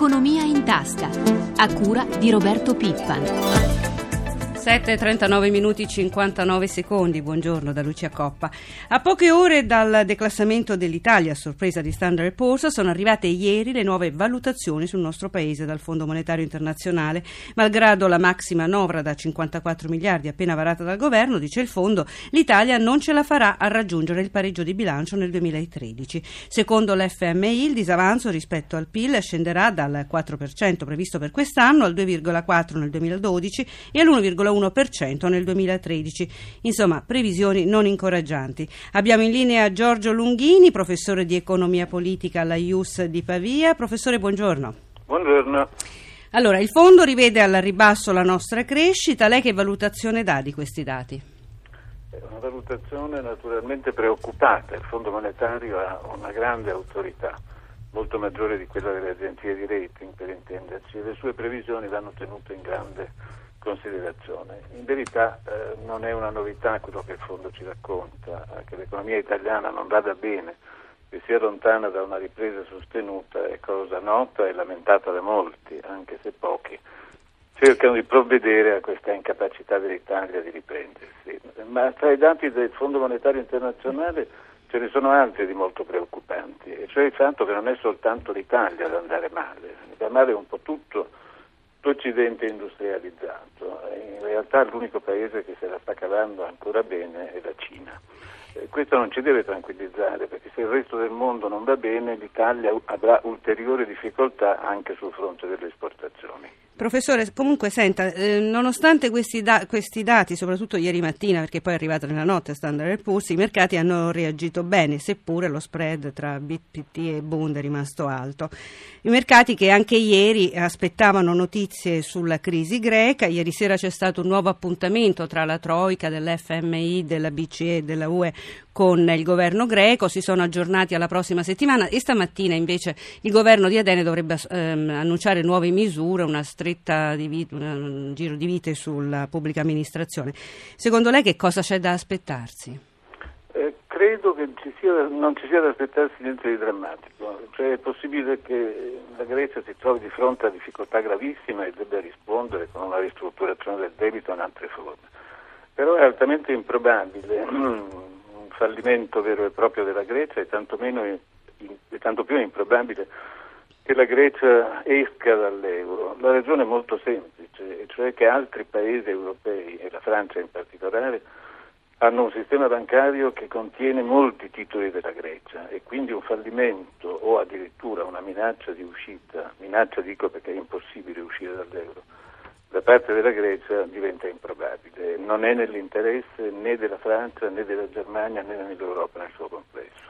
Economia in tasca, a cura di Roberto Pippan. 7.39 minuti 59 secondi, buongiorno da Lucia Coppa. A poche ore dal declassamento dell'Italia a sorpresa di Standard Poor's sono arrivate ieri le nuove valutazioni sul nostro paese dal Fondo Monetario Internazionale. Malgrado la massima manovra da 54 miliardi appena varata dal governo, dice il Fondo, l'Italia non ce la farà a raggiungere il pareggio di bilancio nel 2013. Secondo l'FMI il disavanzo rispetto al PIL scenderà dal 4% previsto per quest'anno al 2,4% nel 2012 e all'1,1% 1,1% nel 2013. Insomma, previsioni non incoraggianti. Abbiamo in linea Giorgio Lunghini, professore di economia politica alla IUS di Pavia. Professore, buongiorno. Buongiorno. Allora, il fondo rivede al ribasso la nostra crescita. Lei che valutazione dà di questi dati? È una valutazione naturalmente preoccupata. Il Fondo monetario ha una grande autorità, molto maggiore di quella delle agenzie di rating, per intenderci, le sue previsioni vanno tenute in grande considerazione. In verità eh, non è una novità quello che il fondo ci racconta, eh, che l'economia italiana non vada bene, che sia lontana da una ripresa sostenuta è cosa nota e lamentata da molti, anche se pochi cercano di provvedere a questa incapacità dell'Italia di riprendersi. Ma tra i dati del Fondo Monetario Internazionale ce ne sono altri di molto preoccupanti, e cioè il fatto che non è soltanto l'Italia ad andare male, va male un po' tutto l'Occidente industrializzato. In realtà l'unico paese che se la sta cavando ancora bene è la Cina. Eh, questo non ci deve tranquillizzare perché se il resto del mondo non va bene l'Italia avrà ulteriori difficoltà anche sul fronte delle esportazioni. Professore, comunque senta, eh, nonostante questi, da- questi, dati, soprattutto ieri mattina, perché poi è arrivato nella notte Standard Poor's, i mercati hanno reagito bene, seppure lo spread tra BPT e Bund è rimasto alto. I mercati che anche ieri aspettavano notizie sulla crisi greca, ieri sera c'è stato un nuovo appuntamento tra la Troica dell'FMI, della BCE e della UE con il governo greco, si sono aggiornati alla prossima settimana e stamattina invece il governo di Atene dovrebbe ehm, annunciare nuove misure, una stretta di vita, un giro di vite sulla pubblica amministrazione. Secondo lei che cosa c'è da aspettarsi? Eh, credo che ci sia, non ci sia da aspettarsi niente di drammatico, cioè è possibile che la Grecia si trovi di fronte a difficoltà gravissime e debba rispondere con una ristrutturazione del debito in altre forme. Però è altamente improbabile fallimento vero e proprio della Grecia e tanto, meno, e tanto più improbabile che la Grecia esca dall'euro. La ragione è molto semplice, cioè che altri paesi europei, e la Francia in particolare, hanno un sistema bancario che contiene molti titoli della Grecia e quindi un fallimento o addirittura una minaccia di uscita, minaccia dico perché è impossibile uscire dall'euro, da parte della Grecia diventa improbabile. Non è nell'interesse né della Francia né della Germania né dell'Europa nel suo complesso.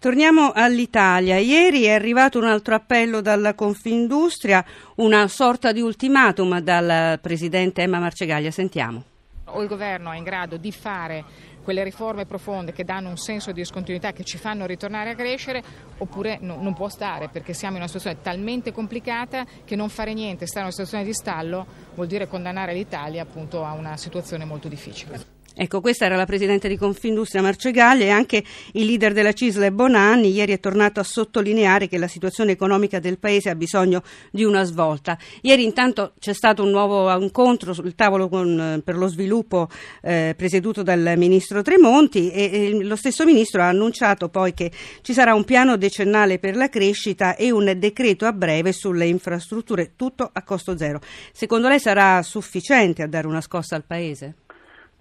Torniamo all'Italia. Ieri è arrivato un altro appello dalla Confindustria, una sorta di ultimatum dal presidente Emma Marcegaglia. Sentiamo. O il governo è in grado di fare quelle riforme profonde che danno un senso di discontinuità, che ci fanno ritornare a crescere, oppure no, non può stare perché siamo in una situazione talmente complicata che non fare niente, stare in una situazione di stallo, vuol dire condannare l'Italia appunto a una situazione molto difficile. Ecco, questa era la Presidente di Confindustria Marcegaglia e anche il leader della Cisle Bonanni ieri è tornato a sottolineare che la situazione economica del Paese ha bisogno di una svolta. Ieri intanto c'è stato un nuovo incontro sul tavolo con, per lo sviluppo eh, presieduto dal Ministro Tremonti e, e lo stesso Ministro ha annunciato poi che ci sarà un piano decennale per la crescita e un decreto a breve sulle infrastrutture, tutto a costo zero. Secondo lei sarà sufficiente a dare una scossa al Paese?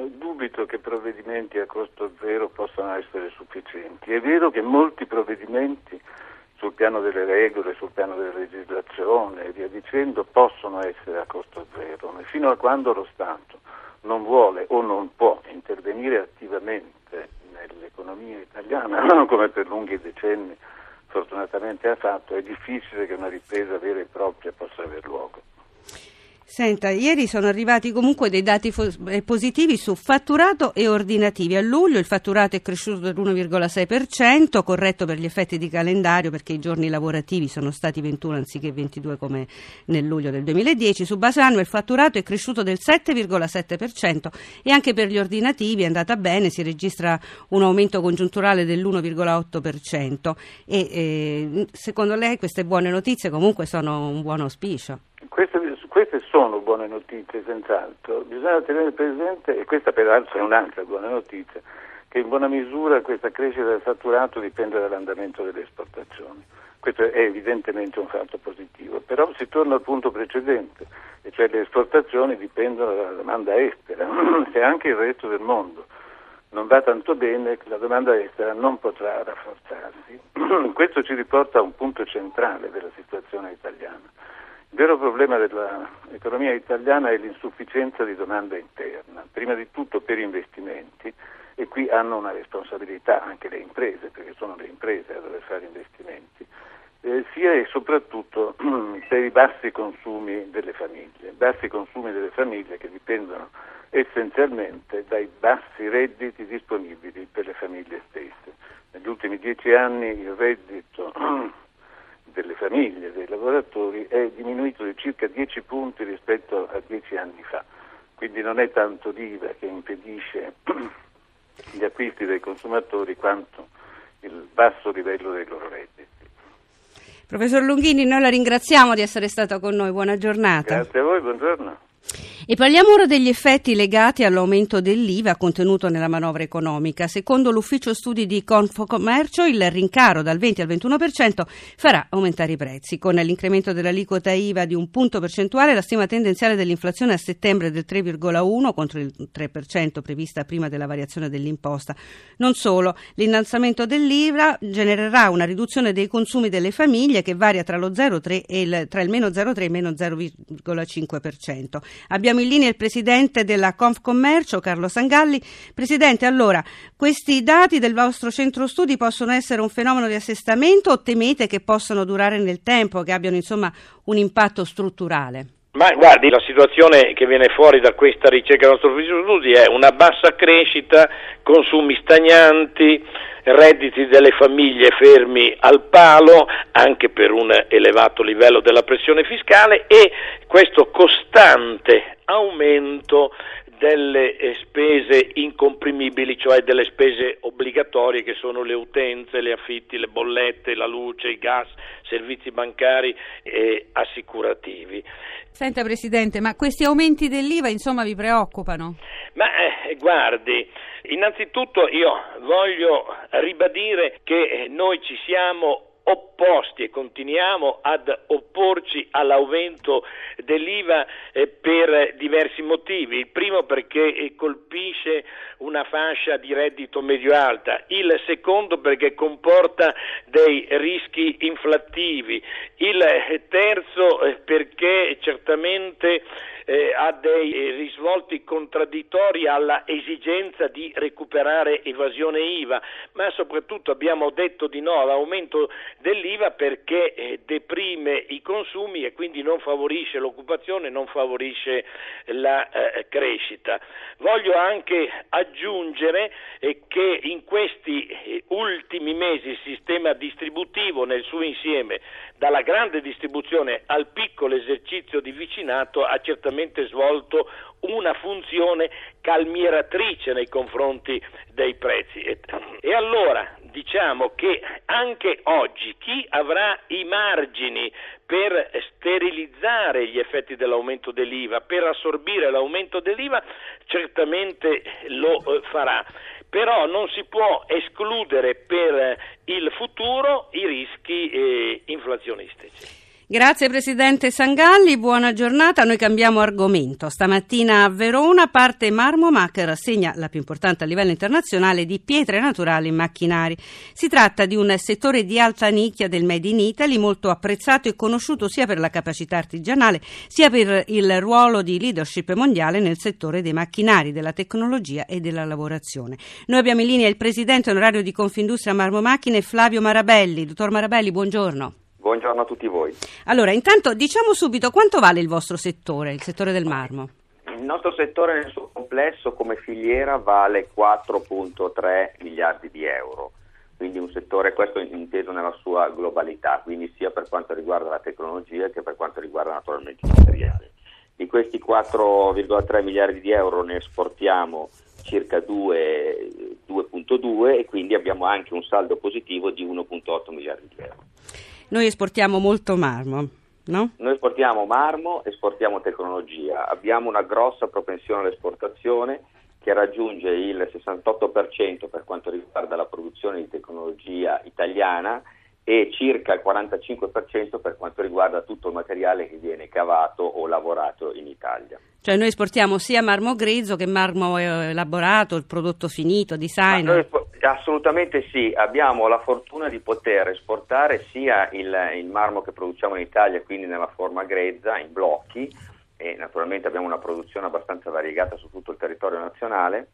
Dubito che provvedimenti a costo zero possano essere sufficienti. È vero che molti provvedimenti sul piano delle regole, sul piano della legislazione e via dicendo possono essere a costo zero, ma fino a quando lo Stato non vuole o non può intervenire attivamente nell'economia italiana, come per lunghi decenni fortunatamente ha fatto, è difficile che una ripresa vera e propria possa aver luogo. Senta, ieri sono arrivati comunque dei dati fo- eh, positivi su fatturato e ordinativi. A luglio il fatturato è cresciuto dell'1,6%, corretto per gli effetti di calendario perché i giorni lavorativi sono stati 21 anziché 22 come nel luglio del 2010. Su base annua il fatturato è cresciuto del 7,7% e anche per gli ordinativi è andata bene, si registra un aumento congiunturale dell'1,8%. E eh, secondo lei queste buone notizie comunque sono un buon auspicio? Queste, queste, sono buone notizie, senz'altro. Bisogna tenere presente, e questa peraltro è un'altra buona notizia, che in buona misura questa crescita del fatturato dipende dall'andamento delle esportazioni. Questo è evidentemente un fatto positivo, però si torna al punto precedente, e cioè le esportazioni dipendono dalla domanda estera, se anche il resto del mondo non va tanto bene, la domanda estera non potrà rafforzarsi. Questo ci riporta a un punto centrale della situazione italiana il vero problema dell'economia italiana è l'insufficienza di domanda interna, prima di tutto per investimenti e qui hanno una responsabilità anche le imprese, perché sono le imprese a dover fare investimenti, eh, sia e soprattutto per i bassi consumi delle famiglie, bassi consumi delle famiglie che dipendono essenzialmente dai bassi redditi disponibili per le famiglie stesse. Negli ultimi dieci anni il reddito delle famiglie, dei lavoratori, è diminuito di circa 10 punti rispetto a 10 anni fa. Quindi non è tanto l'IVA che impedisce gli acquisti dei consumatori quanto il basso livello dei loro redditi. Professor Lunghini, noi la ringraziamo di essere stato con noi, buona giornata. Grazie a voi, buongiorno. E parliamo ora degli effetti legati all'aumento dell'IVA contenuto nella manovra economica. Secondo l'ufficio studi di Confocommercio, il rincaro dal 20 al 21% farà aumentare i prezzi. Con l'incremento dell'aliquota IVA di un punto percentuale, la stima tendenziale dell'inflazione a settembre è del 3,1 contro il 3% prevista prima della variazione dell'imposta. Non solo, l'innalzamento dell'IVA genererà una riduzione dei consumi delle famiglie che varia tra, lo 0,3 e il, tra il meno 0,3 e il meno 0,5%. Abbiamo in linea il presidente della Confcommercio, Carlo Sangalli. Presidente, allora, questi dati del vostro centro studi possono essere un fenomeno di assestamento o temete che possano durare nel tempo, che abbiano insomma un impatto strutturale? Ma guardi, la situazione che viene fuori da questa ricerca del nostro ufficio studi è una bassa crescita, consumi stagnanti, redditi delle famiglie fermi al palo, anche per un elevato livello della pressione fiscale e questo costante aumento delle eh, spese incomprimibili, cioè delle spese obbligatorie che sono le utenze, le affitti, le bollette, la luce, i gas, servizi bancari e assicurativi. Senta Presidente, ma questi aumenti dell'IVA insomma vi preoccupano? Ma eh, guardi, innanzitutto io voglio ribadire che noi ci siamo opposti e continuiamo ad opporci all'aumento dell'IVA eh, per diversi motivi. Il primo perché eh, colpisce una fascia di reddito medio-alta, il secondo perché comporta dei rischi inflattivi, il eh, terzo perché certamente eh, ha dei eh, risvolti contraddittori alla esigenza di recuperare evasione IVA, ma soprattutto abbiamo detto di no all'aumento dell'IVA perché eh, deprime i consumi e quindi non favorisce l'occupazione, non favorisce la eh, crescita. Voglio anche aggiungere eh, che in questi eh, ultimi mesi il sistema distributivo nel suo insieme, dalla grande distribuzione al piccolo esercizio di vicinato, ha certamente svolto una funzione calmieratrice nei confronti dei prezzi. E, e, allora diciamo che anche oggi chi avrà i margini per sterilizzare gli effetti dell'aumento dell'IVA, per assorbire l'aumento dell'IVA, certamente lo eh, farà. Però non si può escludere per il futuro i rischi eh, inflazionistici. Grazie Presidente Sangalli, buona giornata. Noi cambiamo argomento. Stamattina a Verona parte Marmomac, rassegna la più importante a livello internazionale di pietre naturali e macchinari. Si tratta di un settore di alta nicchia del Made in Italy, molto apprezzato e conosciuto sia per la capacità artigianale sia per il ruolo di leadership mondiale nel settore dei macchinari, della tecnologia e della lavorazione. Noi abbiamo in linea il Presidente onorario di Confindustria Marmomacchine Flavio Marabelli. Dottor Marabelli, buongiorno. Buongiorno a tutti voi. Allora, intanto diciamo subito quanto vale il vostro settore, il settore del marmo? Il nostro settore nel suo complesso come filiera vale 4.3 miliardi di euro, quindi un settore questo inteso nella sua globalità, quindi sia per quanto riguarda la tecnologia che per quanto riguarda naturalmente il materiale. Di questi 4,3 miliardi di euro ne esportiamo circa 2,2 e quindi abbiamo anche un saldo positivo di 1,8 miliardi di euro. Noi esportiamo molto marmo. No? Noi esportiamo marmo, esportiamo tecnologia, abbiamo una grossa propensione all'esportazione che raggiunge il 68% per quanto riguarda la produzione di tecnologia italiana e circa il 45% per quanto riguarda tutto il materiale che viene cavato o lavorato in Italia. Cioè noi esportiamo sia marmo grezzo che marmo eh, elaborato, il prodotto finito, design? Noi, assolutamente sì, abbiamo la fortuna di poter esportare sia il, il marmo che produciamo in Italia, quindi nella forma grezza, in blocchi, e naturalmente abbiamo una produzione abbastanza variegata su tutto il territorio nazionale,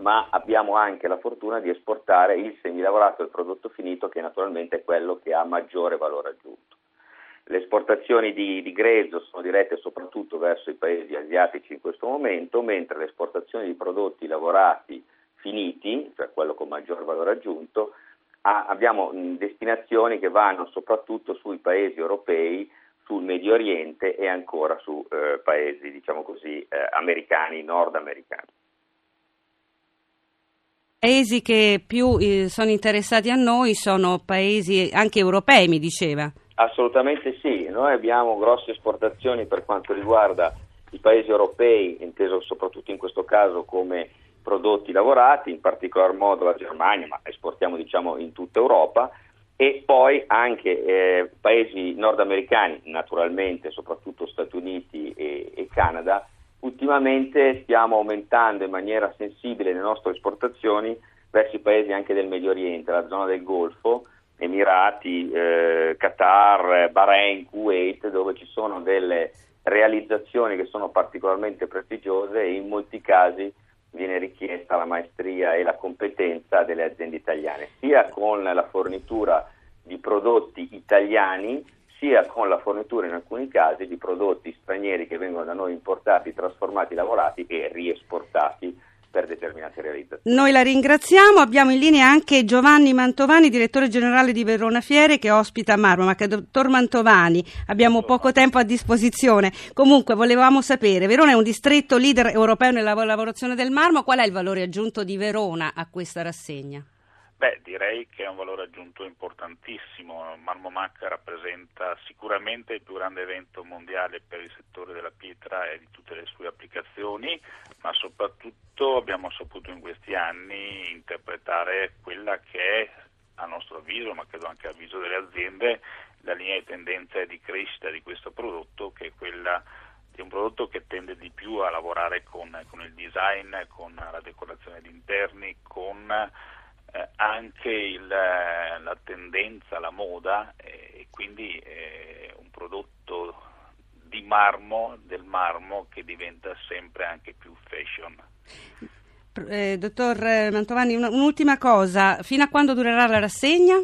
ma abbiamo anche la fortuna di esportare il semilavorato il prodotto finito che naturalmente è quello che ha maggiore valore aggiunto. Le esportazioni di, di, grezzo sono dirette soprattutto verso i paesi asiatici in questo momento, mentre le esportazioni di prodotti lavorati finiti, cioè quello con maggior valore aggiunto, ha, abbiamo destinazioni che vanno soprattutto sui paesi europei, sul Medio Oriente e ancora su eh, paesi, diciamo così, eh, americani, nordamericani paesi che più eh, sono interessati a noi sono paesi anche europei, mi diceva. Assolutamente sì, noi abbiamo grosse esportazioni per quanto riguarda i paesi europei, inteso soprattutto in questo caso come prodotti lavorati, in particolar modo la Germania, ma esportiamo diciamo in tutta Europa e poi anche eh, paesi nordamericani, naturalmente soprattutto Stati Uniti e, e Canada, ultimamente stiamo aumentando in maniera sensibile le nostre esportazioni verso i paesi anche del Medio Oriente, la zona del Golfo, Emirati, eh, Qatar, Bahrain, Kuwait, dove ci sono delle realizzazioni che sono particolarmente prestigiose e in molti casi viene richiesta la maestria e la competenza delle aziende italiane, sia con la fornitura di prodotti italiani sia con la fornitura in alcuni casi di prodotti stranieri che vengono da noi importati, trasformati, lavorati e riesportati per determinate realizzazioni. Noi la ringraziamo, abbiamo in linea anche Giovanni Mantovani, direttore generale di Verona Fiere che ospita Marmo, ma che dottor Mantovani abbiamo poco tempo a disposizione. Comunque volevamo sapere, Verona è un distretto leader europeo nella lavorazione del marmo, qual è il valore aggiunto di Verona a questa rassegna? Beh, direi che è un valore aggiunto importantissimo. Marmomac rappresenta sicuramente il più grande evento mondiale per il settore della pietra e di tutte le sue applicazioni, ma soprattutto abbiamo saputo in questi anni interpretare quella che è, a nostro avviso, ma credo anche a avviso delle aziende, la linea di tendenza di crescita di questo prodotto, che è quella di un prodotto che tende di più a lavorare con, con il design, con la decorazione di interni, con eh, anche il, eh, la tendenza, la moda eh, e quindi eh, un prodotto di marmo, del marmo che diventa sempre anche più fashion. Eh, dottor Mantovani, un'ultima cosa, fino a quando durerà la rassegna?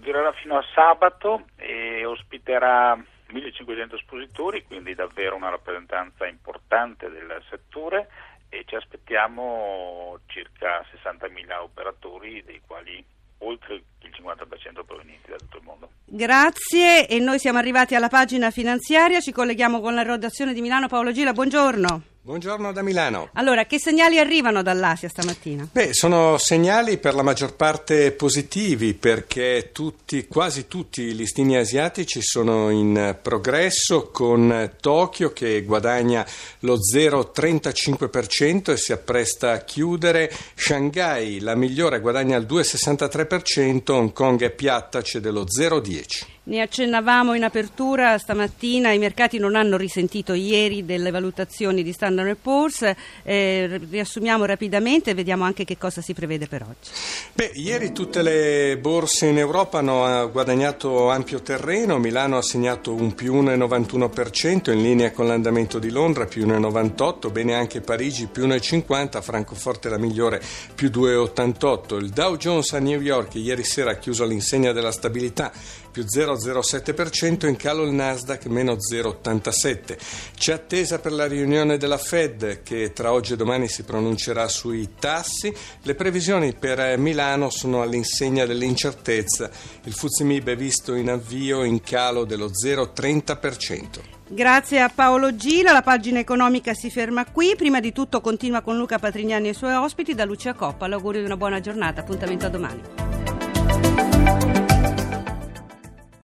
Durerà fino a sabato e ospiterà 1500 espositori, quindi davvero una rappresentanza importante del settore e ci aspettiamo circa 60.000 operatori, dei quali oltre il 50% provenienti da tutto il mondo. Grazie e noi siamo arrivati alla pagina finanziaria, ci colleghiamo con la redazione di Milano. Paolo Gila, buongiorno. Buongiorno da Milano. Allora, che segnali arrivano dall'Asia stamattina? Beh, sono segnali per la maggior parte positivi perché tutti, quasi tutti i listini asiatici sono in progresso con Tokyo che guadagna lo 0,35% e si appresta a chiudere, Shanghai la migliore guadagna il 2,63%, Hong Kong è piatta, cede lo 0,10%. Ne accennavamo in apertura stamattina, i mercati non hanno risentito ieri delle valutazioni di Standard Poor's, eh, riassumiamo rapidamente e vediamo anche che cosa si prevede per oggi. Beh, ieri tutte le borse in Europa hanno guadagnato ampio terreno, Milano ha segnato un più 1,91% in linea con l'andamento di Londra, più 1,98%, bene anche Parigi più 1,50%, Francoforte la migliore più 2,88%, il Dow Jones a New York ieri sera ha chiuso all'insegna della stabilità più 0,05%, 0,07%, in calo il Nasdaq meno 0,87%. C'è attesa per la riunione della Fed che tra oggi e domani si pronuncerà sui tassi. Le previsioni per Milano sono all'insegna dell'incertezza. Il Fuzimib è visto in avvio in calo dello 0,30%. Grazie a Paolo Gila, la pagina economica si ferma qui. Prima di tutto continua con Luca Patrignani e i suoi ospiti. Da Lucia Coppa, l'augurio di una buona giornata. Appuntamento a domani.